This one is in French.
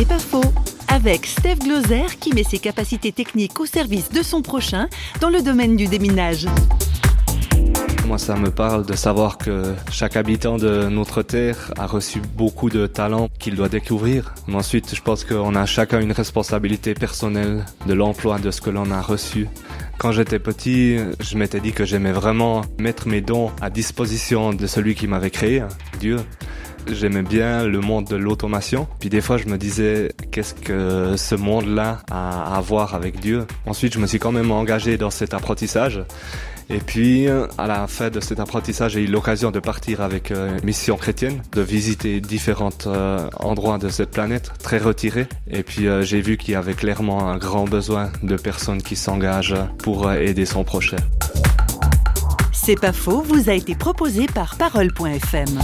C'est pas faux. Avec Steph Gloser qui met ses capacités techniques au service de son prochain dans le domaine du déminage. Moi, ça me parle de savoir que chaque habitant de notre terre a reçu beaucoup de talents qu'il doit découvrir. Mais ensuite, je pense qu'on a chacun une responsabilité personnelle de l'emploi de ce que l'on a reçu. Quand j'étais petit, je m'étais dit que j'aimais vraiment mettre mes dons à disposition de celui qui m'avait créé, Dieu. J'aimais bien le monde de l'automation. Puis des fois, je me disais, qu'est-ce que ce monde-là a à voir avec Dieu? Ensuite, je me suis quand même engagé dans cet apprentissage. Et puis, à la fin de cet apprentissage, j'ai eu l'occasion de partir avec euh, une mission chrétienne, de visiter différents euh, endroits de cette planète, très retirés. Et puis, euh, j'ai vu qu'il y avait clairement un grand besoin de personnes qui s'engagent pour aider son prochain. C'est pas faux, vous a été proposé par Parole.fm.